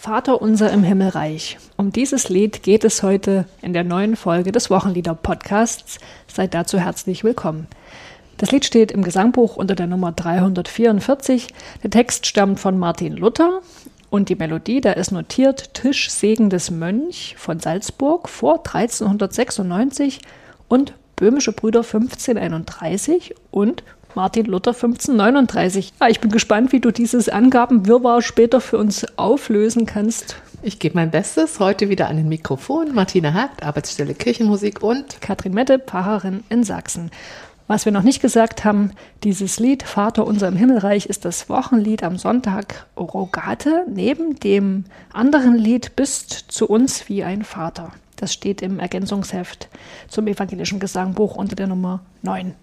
Vater unser im Himmelreich. Um dieses Lied geht es heute in der neuen Folge des Wochenlieder-Podcasts. Seid dazu herzlich willkommen. Das Lied steht im Gesangbuch unter der Nummer 344. Der Text stammt von Martin Luther und die Melodie, da ist notiert Tisch Segen des Mönch von Salzburg vor 1396 und Böhmische Brüder 1531 und Martin Luther 1539. Ja, ich bin gespannt, wie du dieses Angabenwirrwarr später für uns auflösen kannst. Ich gebe mein Bestes. Heute wieder an den Mikrofon. Martina Hagt, Arbeitsstelle Kirchenmusik und Katrin Mette, Pfarrerin in Sachsen. Was wir noch nicht gesagt haben, dieses Lied Vater unser im Himmelreich ist das Wochenlied am Sonntag Rogate neben dem anderen Lied Bist zu uns wie ein Vater. Das steht im Ergänzungsheft zum evangelischen Gesangbuch unter der Nummer 9.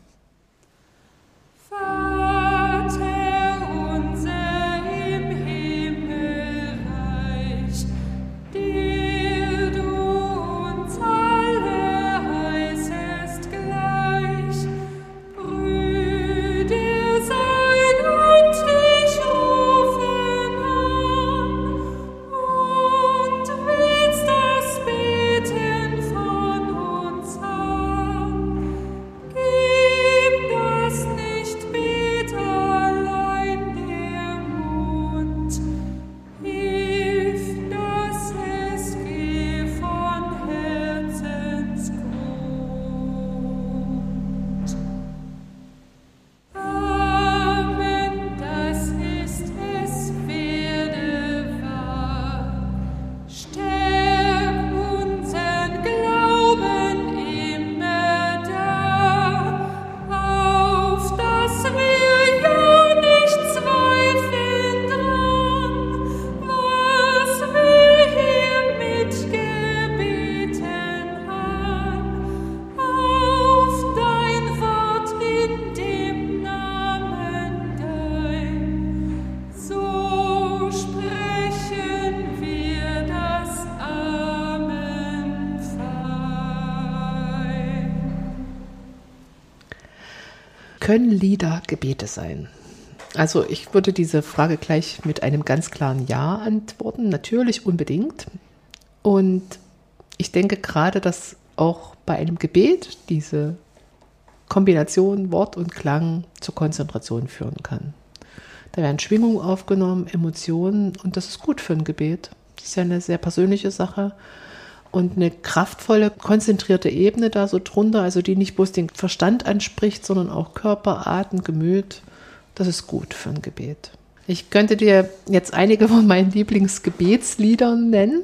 Können Lieder Gebete sein? Also ich würde diese Frage gleich mit einem ganz klaren Ja antworten. Natürlich unbedingt. Und ich denke gerade, dass auch bei einem Gebet diese Kombination Wort und Klang zur Konzentration führen kann. Da werden Schwingungen aufgenommen, Emotionen und das ist gut für ein Gebet. Das ist ja eine sehr persönliche Sache und eine kraftvolle, konzentrierte Ebene da so drunter, also die nicht bloß den Verstand anspricht, sondern auch Körper, Atem, Gemüt. Das ist gut für ein Gebet. Ich könnte dir jetzt einige von meinen Lieblingsgebetsliedern nennen,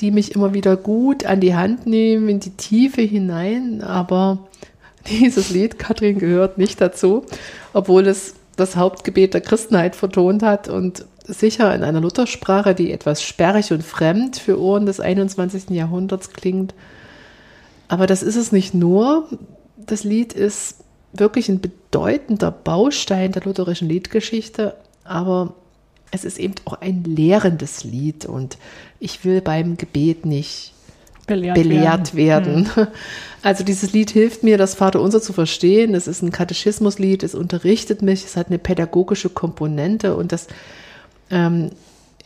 die mich immer wieder gut an die Hand nehmen, in die Tiefe hinein, aber dieses Lied, Katrin, gehört nicht dazu, obwohl es das Hauptgebet der Christenheit vertont hat und sicher in einer Luthersprache, die etwas sperrig und fremd für Ohren des 21. Jahrhunderts klingt. Aber das ist es nicht nur. Das Lied ist wirklich ein bedeutender Baustein der lutherischen Liedgeschichte, aber es ist eben auch ein lehrendes Lied und ich will beim Gebet nicht belehrt, belehrt werden. werden. Hm. Also dieses Lied hilft mir, das Vaterunser zu verstehen. Es ist ein Katechismuslied, es unterrichtet mich, es hat eine pädagogische Komponente und das ähm,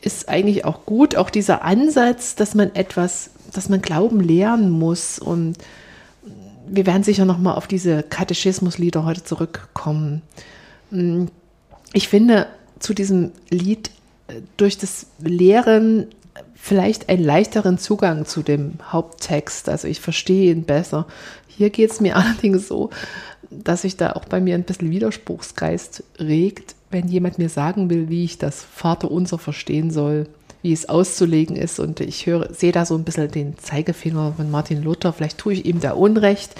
ist eigentlich auch gut, auch dieser Ansatz, dass man etwas, dass man Glauben lernen muss. Und wir werden sicher nochmal auf diese Katechismuslieder heute zurückkommen. Mm, ich finde zu diesem Lied äh, durch das Lehren vielleicht einen leichteren Zugang zu dem Haupttext. Also ich verstehe ihn besser. Hier geht es mir allerdings so, dass sich da auch bei mir ein bisschen Widerspruchsgeist regt, wenn jemand mir sagen will, wie ich das Vaterunser verstehen soll, wie es auszulegen ist. Und ich höre, sehe da so ein bisschen den Zeigefinger von Martin Luther. Vielleicht tue ich ihm da Unrecht.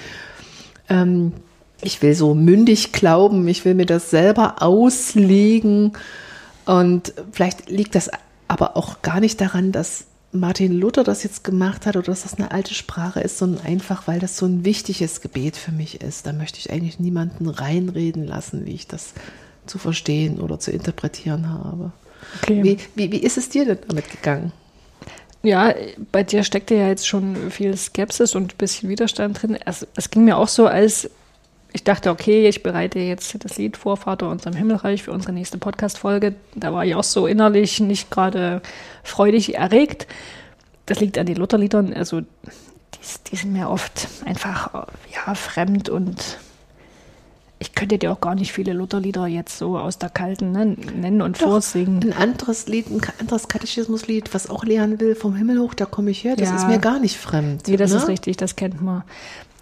Ähm, ich will so mündig glauben, ich will mir das selber auslegen. Und vielleicht liegt das aber auch gar nicht daran, dass Martin Luther das jetzt gemacht hat oder dass das eine alte Sprache ist, sondern einfach, weil das so ein wichtiges Gebet für mich ist. Da möchte ich eigentlich niemanden reinreden lassen, wie ich das zu verstehen oder zu interpretieren habe. Okay. Wie, wie, wie ist es dir denn damit gegangen? Ja, bei dir steckte ja jetzt schon viel Skepsis und ein bisschen Widerstand drin. Es, es ging mir auch so, als ich dachte, okay, ich bereite jetzt das Lied vor, Vater unserem Himmelreich, für unsere nächste Podcast-Folge. Da war ich auch so innerlich nicht gerade freudig erregt. Das liegt an den Lutherliedern. Also, die, die sind mir oft einfach ja, fremd und ich könnte dir auch gar nicht viele Lutherlieder jetzt so aus der Kalten ne, nennen und Doch, vorsingen. Ein anderes Lied, ein anderes Katechismuslied, was auch lernen will, vom Himmel hoch, da komme ich her, das ja. ist mir gar nicht fremd. Nee, das ne? ist richtig, das kennt man.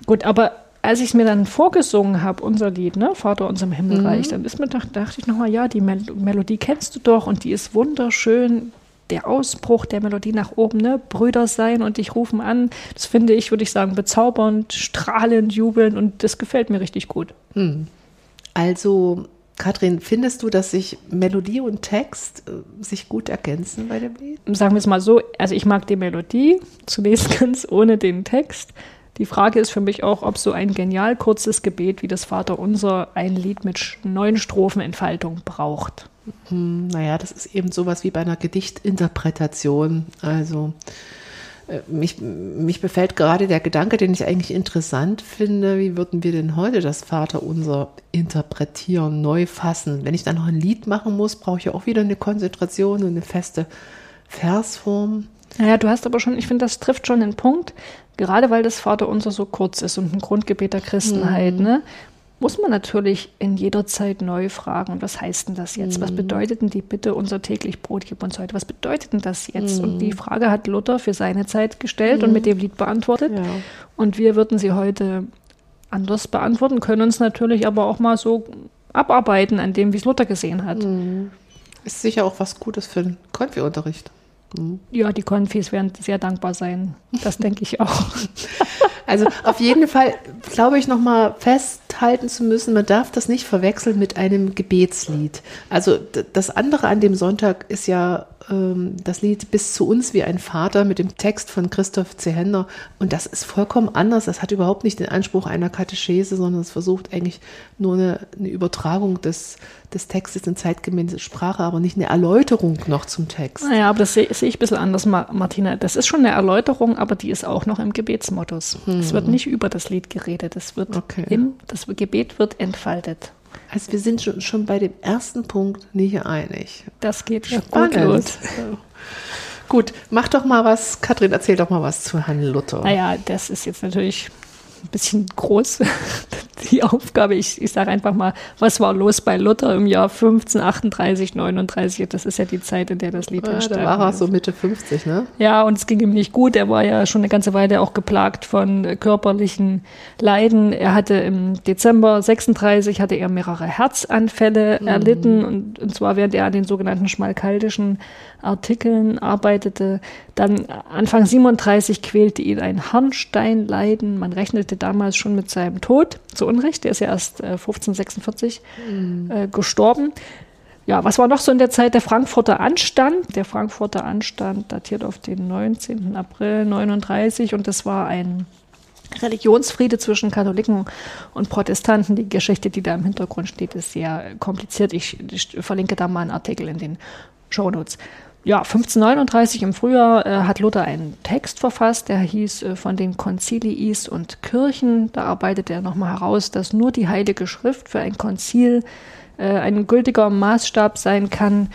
Gut, aber als ich es mir dann vorgesungen habe, unser Lied, ne, Vater unserem Himmelreich, mhm. dann ist mir dachte, dachte ich nochmal, ja, die Mel Melodie kennst du doch und die ist wunderschön. Der Ausbruch der Melodie nach oben, ne, Brüder sein und dich rufen an, das finde ich, würde ich sagen, bezaubernd, strahlend, jubelnd und das gefällt mir richtig gut. Mhm. Also, Katrin, findest du, dass sich Melodie und Text äh, sich gut ergänzen bei dem Lied? Sagen wir es mal so, also ich mag die Melodie, zunächst ganz ohne den Text. Die Frage ist für mich auch, ob so ein genial kurzes Gebet wie das Vaterunser ein Lied mit neun Strophenentfaltung braucht. Hm, naja, das ist eben sowas wie bei einer Gedichtinterpretation. Also äh, mich, mich befällt gerade der Gedanke, den ich eigentlich interessant finde, wie würden wir denn heute das Vaterunser interpretieren, neu fassen? Wenn ich dann noch ein Lied machen muss, brauche ich ja auch wieder eine Konzentration und eine feste Versform. Naja, du hast aber schon, ich finde, das trifft schon den Punkt, gerade weil das Vaterunser so kurz ist und ein Grundgebet der Christenheit, mhm. ne, muss man natürlich in jeder Zeit neu fragen, was heißt denn das jetzt? Mhm. Was bedeutet denn die Bitte, unser täglich Brot gib uns heute? Was bedeutet denn das jetzt? Mhm. Und die Frage hat Luther für seine Zeit gestellt und mhm. mit dem Lied beantwortet. Ja. Und wir würden sie heute anders beantworten, können uns natürlich aber auch mal so abarbeiten an dem, wie es Luther gesehen hat. Mhm. Ist sicher auch was Gutes für den Konfi-Unterricht. Ja, die Konfis werden sehr dankbar sein. Das denke ich auch. Also auf jeden Fall glaube ich nochmal festhalten zu müssen, man darf das nicht verwechseln mit einem Gebetslied. Also das andere an dem Sonntag ist ja ähm, das Lied Bis zu uns wie ein Vater mit dem Text von Christoph Zehender. Und das ist vollkommen anders. Das hat überhaupt nicht den Anspruch einer Katechese, sondern es versucht eigentlich nur eine, eine Übertragung des, des Textes in zeitgemäße Sprache, aber nicht eine Erläuterung noch zum Text. Naja, aber das sehe seh ich ein bisschen anders, Martina. Das ist schon eine Erläuterung, aber die ist auch noch im Gebetsmodus. Hm. Es wird nicht über das Lied geredet. Es wird okay. im, das Gebet wird entfaltet. Also wir sind schon, schon bei dem ersten Punkt nicht einig. Das geht ja gut los. Gut, mach doch mal was, Katrin, erzähl doch mal was zu Herrn Luther. Naja, das ist jetzt natürlich ein bisschen groß, die Aufgabe. Ich, ich sage einfach mal, was war los bei Luther im Jahr 1538, 39? Das ist ja die Zeit, in der das Lied ja, Da war er so Mitte 50, ne? Ja, und es ging ihm nicht gut. Er war ja schon eine ganze Weile auch geplagt von körperlichen Leiden. Er hatte im Dezember 36 hatte er mehrere Herzanfälle mhm. erlitten und, und zwar während er an den sogenannten schmalkaldischen Artikeln arbeitete. Dann Anfang 37 quälte ihn ein Harnsteinleiden. Man rechnete damals schon mit seinem Tod. Zu Unrecht, der ist ja erst äh, 1546 mhm. äh, gestorben. Ja, was war noch so in der Zeit? Der Frankfurter Anstand. Der Frankfurter Anstand datiert auf den 19. April 39 und das war ein Religionsfriede zwischen Katholiken und Protestanten. Die Geschichte, die da im Hintergrund steht, ist sehr kompliziert. Ich, ich verlinke da mal einen Artikel in den Show Notes ja, 1539 im Frühjahr äh, hat Luther einen Text verfasst, der hieß äh, von den Konziliis und Kirchen. Da arbeitet er nochmal heraus, dass nur die Heilige Schrift für ein Konzil äh, ein gültiger Maßstab sein kann.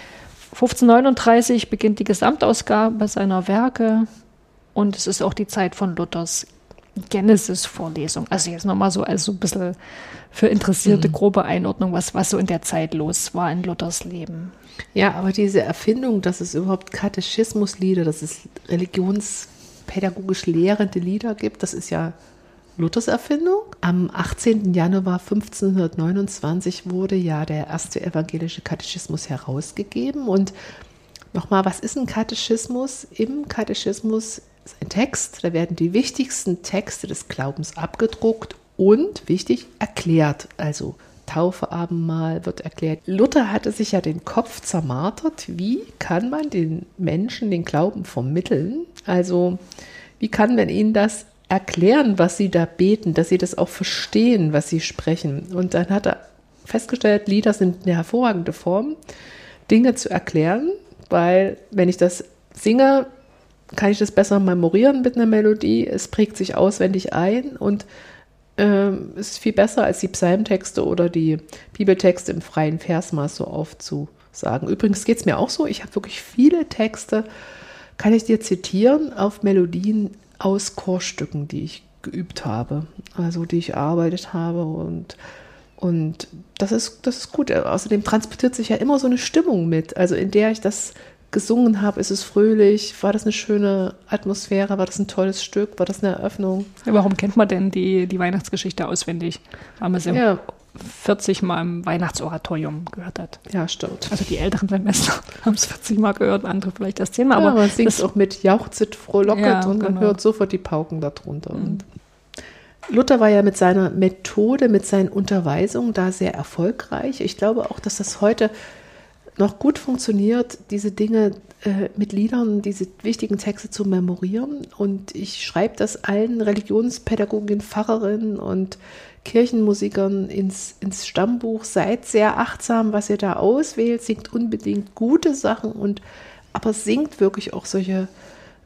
1539 beginnt die Gesamtausgabe seiner Werke und es ist auch die Zeit von Luthers Genesis-Vorlesung. Also jetzt nochmal so als so ein bisschen für Interessierte mhm. grobe Einordnung, was, was so in der Zeit los war in Luthers Leben. Ja, aber diese Erfindung, dass es überhaupt Katechismuslieder, dass es religionspädagogisch lehrende Lieder gibt, das ist ja Luthers Erfindung. Am 18. Januar 1529 wurde ja der erste evangelische Katechismus herausgegeben. Und nochmal, was ist ein Katechismus? Im Katechismus ein Text, da werden die wichtigsten Texte des Glaubens abgedruckt und, wichtig, erklärt. Also Taufe, Abendmahl wird erklärt. Luther hatte sich ja den Kopf zermartert. Wie kann man den Menschen den Glauben vermitteln? Also, wie kann man ihnen das erklären, was sie da beten, dass sie das auch verstehen, was sie sprechen? Und dann hat er festgestellt, Lieder sind eine hervorragende Form, Dinge zu erklären, weil wenn ich das singe, kann ich das besser memorieren mit einer Melodie. Es prägt sich auswendig ein und ähm, ist viel besser als die Psalmtexte oder die Bibeltexte im freien Versmaß so aufzusagen. Übrigens geht es mir auch so, ich habe wirklich viele Texte, kann ich dir zitieren, auf Melodien aus Chorstücken, die ich geübt habe, also die ich erarbeitet habe und und das ist, das ist gut. Außerdem transportiert sich ja immer so eine Stimmung mit. Also in der ich das gesungen habe, ist es fröhlich, war das eine schöne Atmosphäre, war das ein tolles Stück, war das eine Eröffnung. warum kennt man denn die, die Weihnachtsgeschichte auswendig? Weil man sie ja. 40 Mal im Weihnachtsoratorium gehört hat. Ja, stimmt. Also die älteren Semester haben es 40 Mal gehört, andere vielleicht erst 10 Mal. Ja, aber man singt auch mit Jauchzit, frohlocket ja, und man genau. hört sofort die Pauken darunter. Mhm. Luther war ja mit seiner Methode, mit seinen Unterweisungen da sehr erfolgreich. Ich glaube auch, dass das heute noch gut funktioniert, diese Dinge äh, mit Liedern, diese wichtigen Texte zu memorieren. Und ich schreibe das allen Religionspädagoginnen, Pfarrerinnen und Kirchenmusikern ins, ins Stammbuch. Seid sehr achtsam, was ihr da auswählt. Singt unbedingt gute Sachen und aber singt wirklich auch solche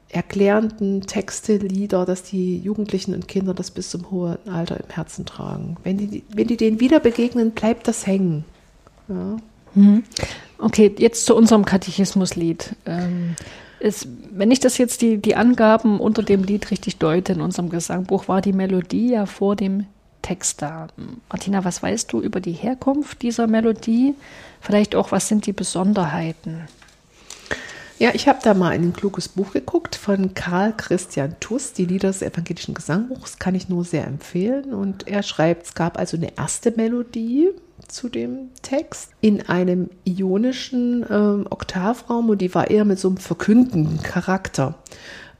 erklärenden Texte, Lieder, dass die Jugendlichen und Kinder das bis zum hohen Alter im Herzen tragen. Wenn die, wenn die denen wieder begegnen, bleibt das hängen. Ja. Mhm. Okay, jetzt zu unserem Katechismuslied. Ähm, ist, wenn ich das jetzt die, die Angaben unter dem Lied richtig deute in unserem Gesangbuch, war die Melodie ja vor dem Text da. Martina, was weißt du über die Herkunft dieser Melodie? Vielleicht auch, was sind die Besonderheiten? Ja, ich habe da mal in ein kluges Buch geguckt von Karl Christian Tuss, die Lieder des evangelischen Gesangbuchs, kann ich nur sehr empfehlen. Und er schreibt, es gab also eine erste Melodie, zu dem Text in einem ionischen ähm, Oktavraum und die war eher mit so einem verkündenden Charakter.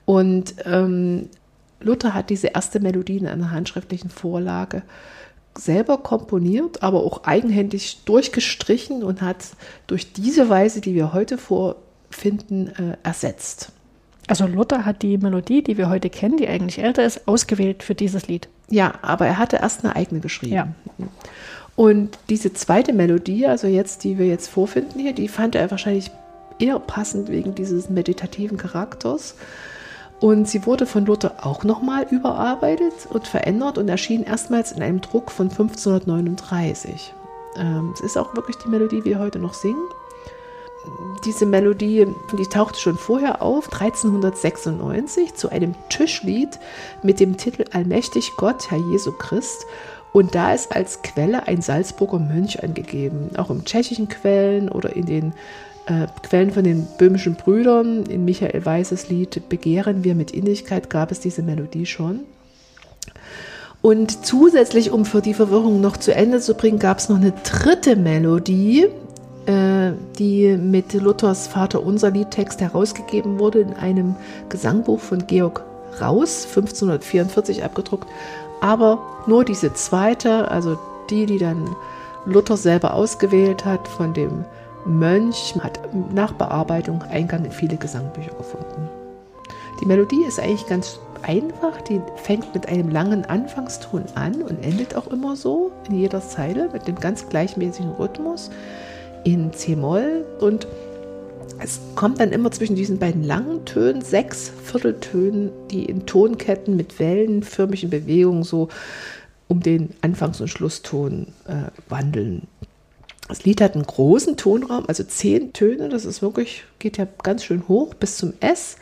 Und ähm, Luther hat diese erste Melodie in einer handschriftlichen Vorlage selber komponiert, aber auch eigenhändig durchgestrichen und hat durch diese Weise, die wir heute vorfinden, äh, ersetzt. Also Luther hat die Melodie, die wir heute kennen, die eigentlich älter ist, ausgewählt für dieses Lied. Ja, aber er hatte erst eine eigene geschrieben. Ja. Und diese zweite Melodie, also jetzt, die wir jetzt vorfinden hier, die fand er wahrscheinlich eher passend wegen dieses meditativen Charakters. Und sie wurde von Luther auch nochmal überarbeitet und verändert und erschien erstmals in einem Druck von 1539. Ähm, es ist auch wirklich die Melodie, die wir heute noch singen. Diese Melodie, die tauchte schon vorher auf, 1396, zu einem Tischlied mit dem Titel Allmächtig Gott, Herr Jesu Christ. Und da ist als Quelle ein Salzburger Mönch angegeben. Auch im tschechischen Quellen oder in den äh, Quellen von den böhmischen Brüdern, in Michael Weißes Lied Begehren wir mit Innigkeit gab es diese Melodie schon. Und zusätzlich, um für die Verwirrung noch zu Ende zu bringen, gab es noch eine dritte Melodie, äh, die mit Luthers Vater unser Liedtext herausgegeben wurde in einem Gesangbuch von Georg Raus, 1544 abgedruckt aber nur diese zweite, also die, die dann Luther selber ausgewählt hat von dem Mönch, hat nach Bearbeitung Eingang in viele Gesangbücher gefunden. Die Melodie ist eigentlich ganz einfach. Die fängt mit einem langen Anfangston an und endet auch immer so in jeder Zeile mit dem ganz gleichmäßigen Rhythmus in C-Moll und es kommt dann immer zwischen diesen beiden langen Tönen, sechs Vierteltönen, die in Tonketten mit wellenförmigen Bewegungen so um den Anfangs- und Schlusston äh, wandeln. Das Lied hat einen großen Tonraum, also zehn Töne, das ist wirklich, geht ja ganz schön hoch bis zum S.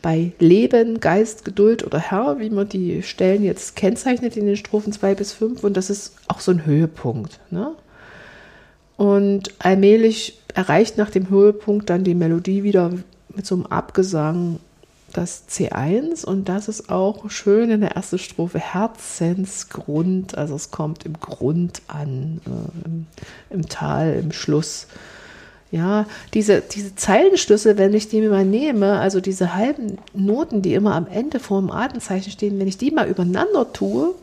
Bei Leben, Geist, Geduld oder Herr, wie man die Stellen jetzt kennzeichnet in den Strophen 2 bis 5. Und das ist auch so ein Höhepunkt. Ne? Und allmählich erreicht nach dem Höhepunkt dann die Melodie wieder mit so einem Abgesang das C1 und das ist auch schön in der ersten Strophe Herzensgrund, also es kommt im Grund an, äh, im, im, Tal, im Schluss. Ja, diese, diese Zeilenschlüsse, wenn ich die mir mal nehme, also diese halben Noten, die immer am Ende vor dem Atemzeichen stehen, wenn ich die mal übereinander tue,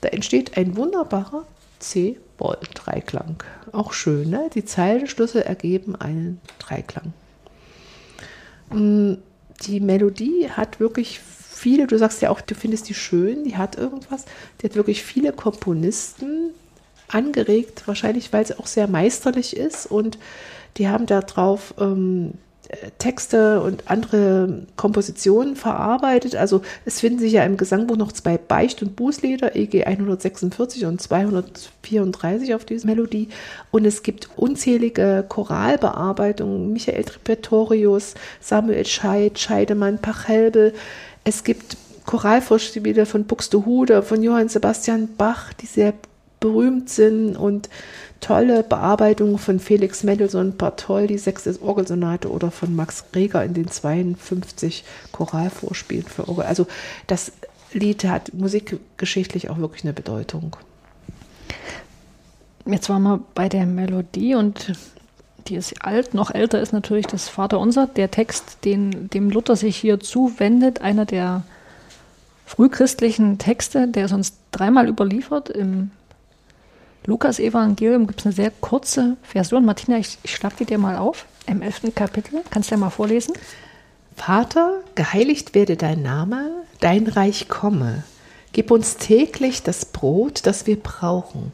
da entsteht ein wunderbarer C-Moll-Dreiklang. Auch schön, ne? Die Zeilenschlüssel ergeben einen Dreiklang. Mm, die Melodie hat wirklich viele, du sagst ja auch, du findest die schön, die hat irgendwas, die hat wirklich viele Komponisten angeregt, wahrscheinlich weil sie auch sehr meisterlich ist und die haben darauf ähm, Texte und andere Kompositionen verarbeitet. Also es finden sich ja im Gesangbuch noch zwei Beicht- und Bußlieder, EG 146 und 234 auf diese Melodie. Und es gibt unzählige Choralbearbeitungen, Michael Tripetorius, Samuel Scheid, Scheidemann, Pachelbel. Es gibt Choralvorspiele von Buxtehude, von Johann Sebastian Bach, die sehr berühmt sind und tolle Bearbeitungen von Felix Mendelssohn Barthold, die sechste Orgelsonate oder von Max Reger in den 52 Choralvorspielen für Orgel. Also das Lied hat musikgeschichtlich auch wirklich eine Bedeutung. Jetzt waren wir bei der Melodie und die ist alt, noch älter ist natürlich das Vaterunser, der Text, den dem Luther sich hier zuwendet, einer der frühchristlichen Texte, der uns dreimal überliefert. Im Lukas-Evangelium gibt es eine sehr kurze Version. Martina, ich, ich schlag die dir mal auf. Im elften Kapitel. Kannst du ja mal vorlesen? Vater, geheiligt werde dein Name, dein Reich komme. Gib uns täglich das Brot, das wir brauchen.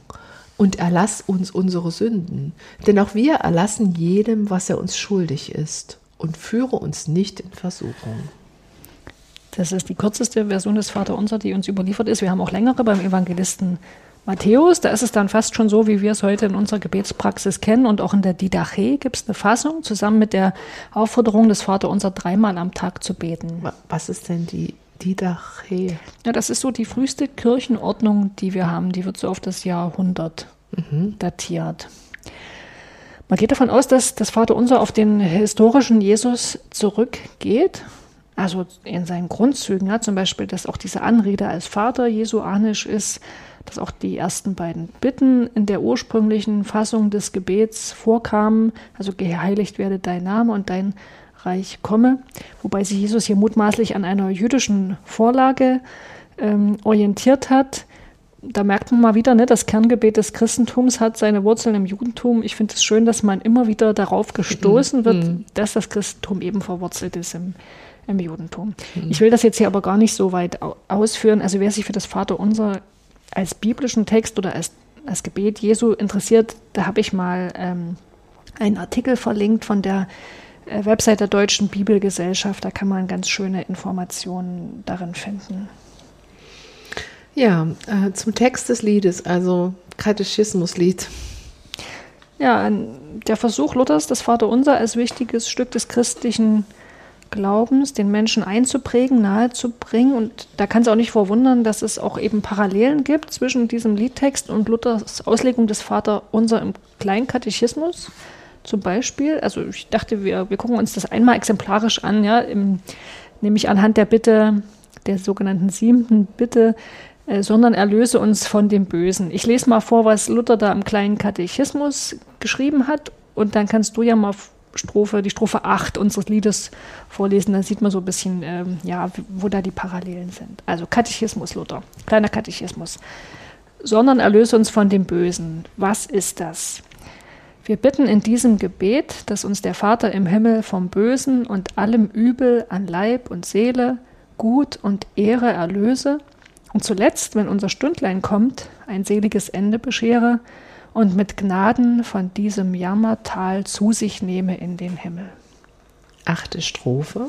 Und erlass uns unsere Sünden, denn auch wir erlassen jedem, was er uns schuldig ist. Und führe uns nicht in Versuchung. Das ist die kürzeste Version des Vaterunser, die uns überliefert ist. Wir haben auch längere beim Evangelisten Matthäus. Da ist es dann fast schon so, wie wir es heute in unserer Gebetspraxis kennen. Und auch in der Didache gibt es eine Fassung, zusammen mit der Aufforderung des Vaterunser dreimal am Tag zu beten. Was ist denn die Didache? Ja, das ist so die früheste Kirchenordnung, die wir haben. Die wird so auf das Jahrhundert mhm. datiert. Man geht davon aus, dass das Vaterunser auf den historischen Jesus zurückgeht also in seinen Grundzügen, ja, zum Beispiel, dass auch diese Anrede als Vater jesuanisch ist, dass auch die ersten beiden Bitten in der ursprünglichen Fassung des Gebets vorkamen, also geheiligt werde dein Name und dein Reich komme, wobei sich Jesus hier mutmaßlich an einer jüdischen Vorlage ähm, orientiert hat. Da merkt man mal wieder, ne, das Kerngebet des Christentums hat seine Wurzeln im Judentum. Ich finde es schön, dass man immer wieder darauf gestoßen wird, mhm. dass das Christentum eben verwurzelt ist im im Judentum. Mhm. Ich will das jetzt hier aber gar nicht so weit ausführen. Also wer sich für das Vaterunser als biblischen Text oder als, als Gebet Jesu interessiert, da habe ich mal ähm, einen Artikel verlinkt von der äh, Website der Deutschen Bibelgesellschaft. Da kann man ganz schöne Informationen darin finden. Ja, äh, zum Text des Liedes, also Katechismuslied. Ja, der Versuch Luthers, das Vaterunser als wichtiges Stück des christlichen Glaubens den Menschen einzuprägen, nahezubringen. Und da kann es auch nicht verwundern, dass es auch eben Parallelen gibt zwischen diesem Liedtext und Luthers Auslegung des Vater Unser im Kleinkatechismus zum Beispiel. Also ich dachte, wir, wir gucken uns das einmal exemplarisch an, ja, im, nämlich anhand der Bitte, der sogenannten siebten Bitte, äh, sondern erlöse uns von dem Bösen. Ich lese mal vor, was Luther da im kleinen Katechismus geschrieben hat und dann kannst du ja mal Strophe, die Strophe 8 unseres Liedes vorlesen, dann sieht man so ein bisschen, ähm, ja, wo da die Parallelen sind. Also Katechismus Luther, kleiner Katechismus. Sondern erlöse uns von dem Bösen. Was ist das? Wir bitten in diesem Gebet, dass uns der Vater im Himmel vom Bösen und allem Übel an Leib und Seele, Gut und Ehre erlöse und zuletzt, wenn unser Stündlein kommt, ein seliges Ende beschere, und mit Gnaden von diesem Jammertal zu sich nehme in den Himmel. Achte Strophe.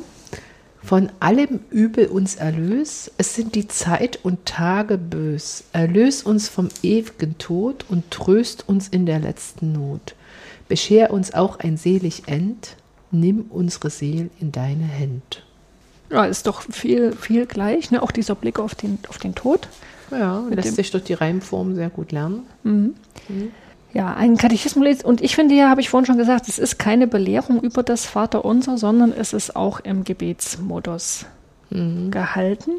Von allem Übel uns erlös, es sind die Zeit und Tage bös. Erlös uns vom ewigen Tod und tröst uns in der letzten Not. Bescher uns auch ein selig End, nimm unsere Seel in deine Hand. Ja, ist doch viel, viel gleich, ne? auch dieser Blick auf den, auf den Tod. Ja, lässt sich durch die Reimform sehr gut lernen. Mhm. Mhm. Ja, ein Katechismus. Und ich finde ja, habe ich vorhin schon gesagt, es ist keine Belehrung über das Vaterunser, sondern es ist auch im Gebetsmodus mhm. gehalten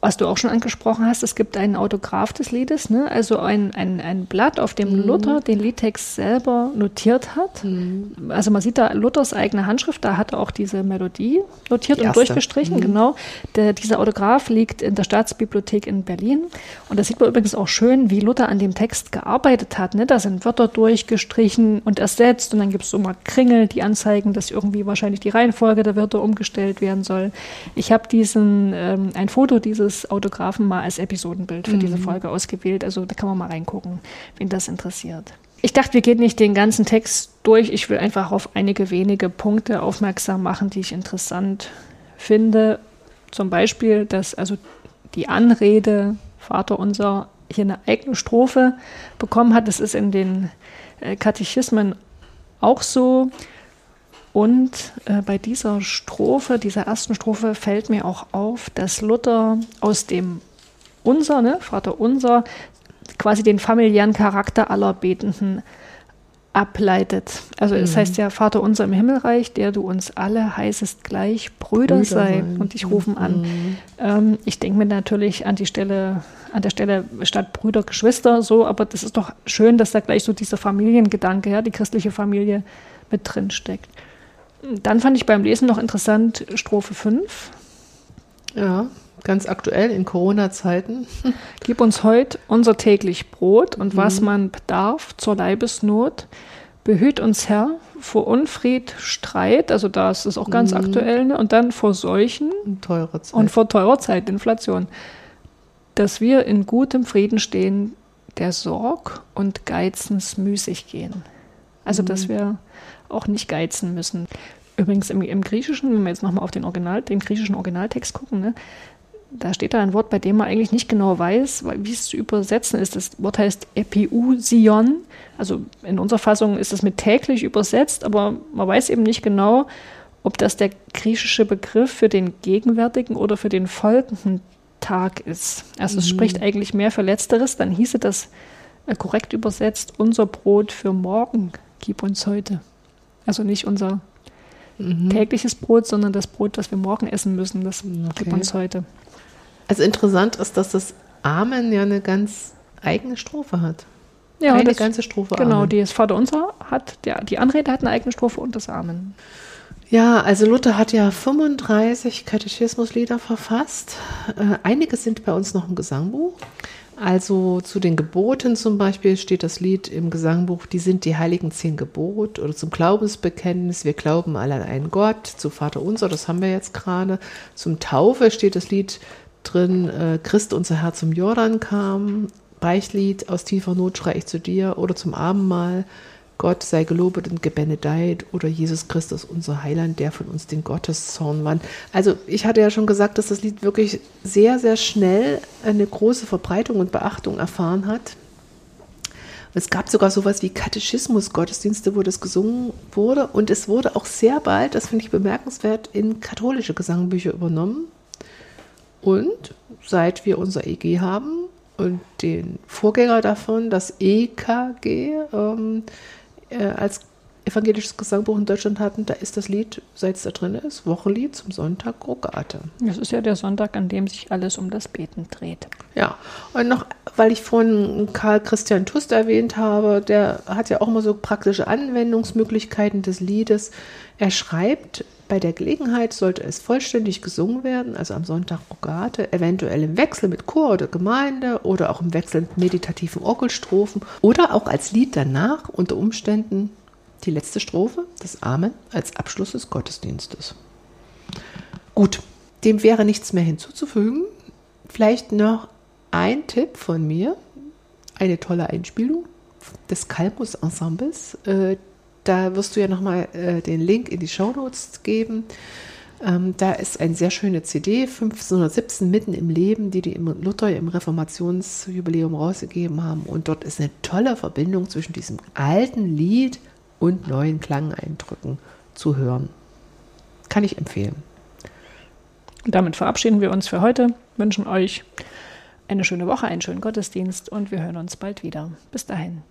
was du auch schon angesprochen hast, es gibt einen Autograph des Liedes, ne? also ein, ein, ein Blatt, auf dem mhm. Luther den Liedtext selber notiert hat. Mhm. Also man sieht da Luthers eigene Handschrift, da hat er auch diese Melodie notiert die und durchgestrichen, mhm. genau. Der, dieser Autograph liegt in der Staatsbibliothek in Berlin und da sieht man übrigens auch schön, wie Luther an dem Text gearbeitet hat. Ne? Da sind Wörter durchgestrichen und ersetzt und dann gibt es so mal Kringel, die anzeigen, dass irgendwie wahrscheinlich die Reihenfolge der Wörter umgestellt werden soll. Ich habe diesen, ähm, ein Foto dieses dieses Autografen mal als Episodenbild für mhm. diese Folge ausgewählt. Also da kann man mal reingucken, wen das interessiert. Ich dachte, wir gehen nicht den ganzen Text durch. Ich will einfach auf einige wenige Punkte aufmerksam machen, die ich interessant finde. Zum Beispiel, dass also die Anrede Vater unser hier eine eigene Strophe bekommen hat. Das ist in den äh, Katechismen auch so. Und äh, bei dieser Strophe, dieser ersten Strophe, fällt mir auch auf, dass Luther aus dem Unser, ne, Vater unser, quasi den familiären Charakter aller Betenden ableitet. Also mhm. es heißt ja, Vater unser im Himmelreich, der du uns alle heißest gleich Brüder, Brüder sei sein. und dich rufen an. Mhm. Ähm, ich denke mir natürlich an die Stelle, an der Stelle statt Brüder, Geschwister, so, aber das ist doch schön, dass da gleich so dieser Familiengedanke, ja, die christliche Familie mit drin steckt. Dann fand ich beim Lesen noch interessant Strophe 5. Ja, ganz aktuell in Corona-Zeiten. Gib uns heute unser täglich Brot und mhm. was man bedarf zur Leibesnot. Behüt uns Herr vor Unfried, Streit, also das ist auch ganz mhm. aktuell, ne? und dann vor Seuchen und, teure Zeit. und vor teurer Zeit, Inflation. Dass wir in gutem Frieden stehen, der Sorg und Geizens müßig gehen. Also, mhm. dass wir auch nicht geizen müssen. Übrigens im, im Griechischen, wenn wir jetzt nochmal auf den, Original, den griechischen Originaltext gucken, ne, da steht da ein Wort, bei dem man eigentlich nicht genau weiß, wie es zu übersetzen ist. Das Wort heißt Epiusion. Also in unserer Fassung ist es mit täglich übersetzt, aber man weiß eben nicht genau, ob das der griechische Begriff für den gegenwärtigen oder für den folgenden Tag ist. Also mhm. es spricht eigentlich mehr für Letzteres. Dann hieße das äh, korrekt übersetzt, unser Brot für morgen gib uns heute. Also nicht unser mhm. tägliches Brot, sondern das Brot, das wir morgen essen müssen, das okay. gib uns heute. Also interessant ist, dass das Amen ja eine ganz eigene Strophe hat. Ja, eine das, ganze Strophe. Genau, Amen. die das Vater Unser hat, der, die Anrede hat eine eigene Strophe und das Amen. Ja, also Luther hat ja 35 Katechismuslieder verfasst. Äh, einige sind bei uns noch im Gesangbuch. Also zu den Geboten zum Beispiel steht das Lied im Gesangbuch, die sind die heiligen zehn Gebot oder zum Glaubensbekenntnis, wir glauben alle an einen Gott, zu Vater unser, das haben wir jetzt gerade. Zum Taufe steht das Lied drin, äh, Christ unser Herr zum Jordan kam, Beichtlied, aus tiefer Not schrei ich zu dir oder zum Abendmahl, Gott sei gelobet und gebenedeit oder Jesus Christus, unser Heiland, der von uns den Gotteszorn wandt. Also ich hatte ja schon gesagt, dass das Lied wirklich sehr, sehr schnell eine große Verbreitung und Beachtung erfahren hat. Es gab sogar sowas wie Katechismus-Gottesdienste, wo das gesungen wurde. Und es wurde auch sehr bald, das finde ich bemerkenswert, in katholische Gesangbücher übernommen. Und seit wir unser EG haben und den Vorgänger davon, das EKG, ähm, äh, als evangelisches Gesangbuch in Deutschland hatten, da ist das Lied, seit es da drin ist, Wochenlied zum Sonntag Rogate. Das ist ja der Sonntag, an dem sich alles um das Beten dreht. Ja, und noch, weil ich vorhin Karl Christian Tust erwähnt habe, der hat ja auch immer so praktische Anwendungsmöglichkeiten des Liedes. Er schreibt bei der Gelegenheit sollte es vollständig gesungen werden, also am Sonntag Rogate, eventuell im Wechsel mit Chor oder Gemeinde oder auch im Wechsel mit meditativen Orgelstrophen oder auch als Lied danach unter Umständen die letzte Strophe, das Amen, als Abschluss des Gottesdienstes. Gut, dem wäre nichts mehr hinzuzufügen. Vielleicht noch ein Tipp von mir, eine tolle Einspielung des Kalmus Ensembles. Äh, da wirst du ja nochmal äh, den Link in die Show Notes geben. Ähm, da ist eine sehr schöne CD, 1517 mitten im Leben, die die Luther im Reformationsjubiläum rausgegeben haben. Und dort ist eine tolle Verbindung zwischen diesem alten Lied und neuen Klangeindrücken zu hören. Kann ich empfehlen. Damit verabschieden wir uns für heute, wünschen euch eine schöne Woche, einen schönen Gottesdienst und wir hören uns bald wieder. Bis dahin.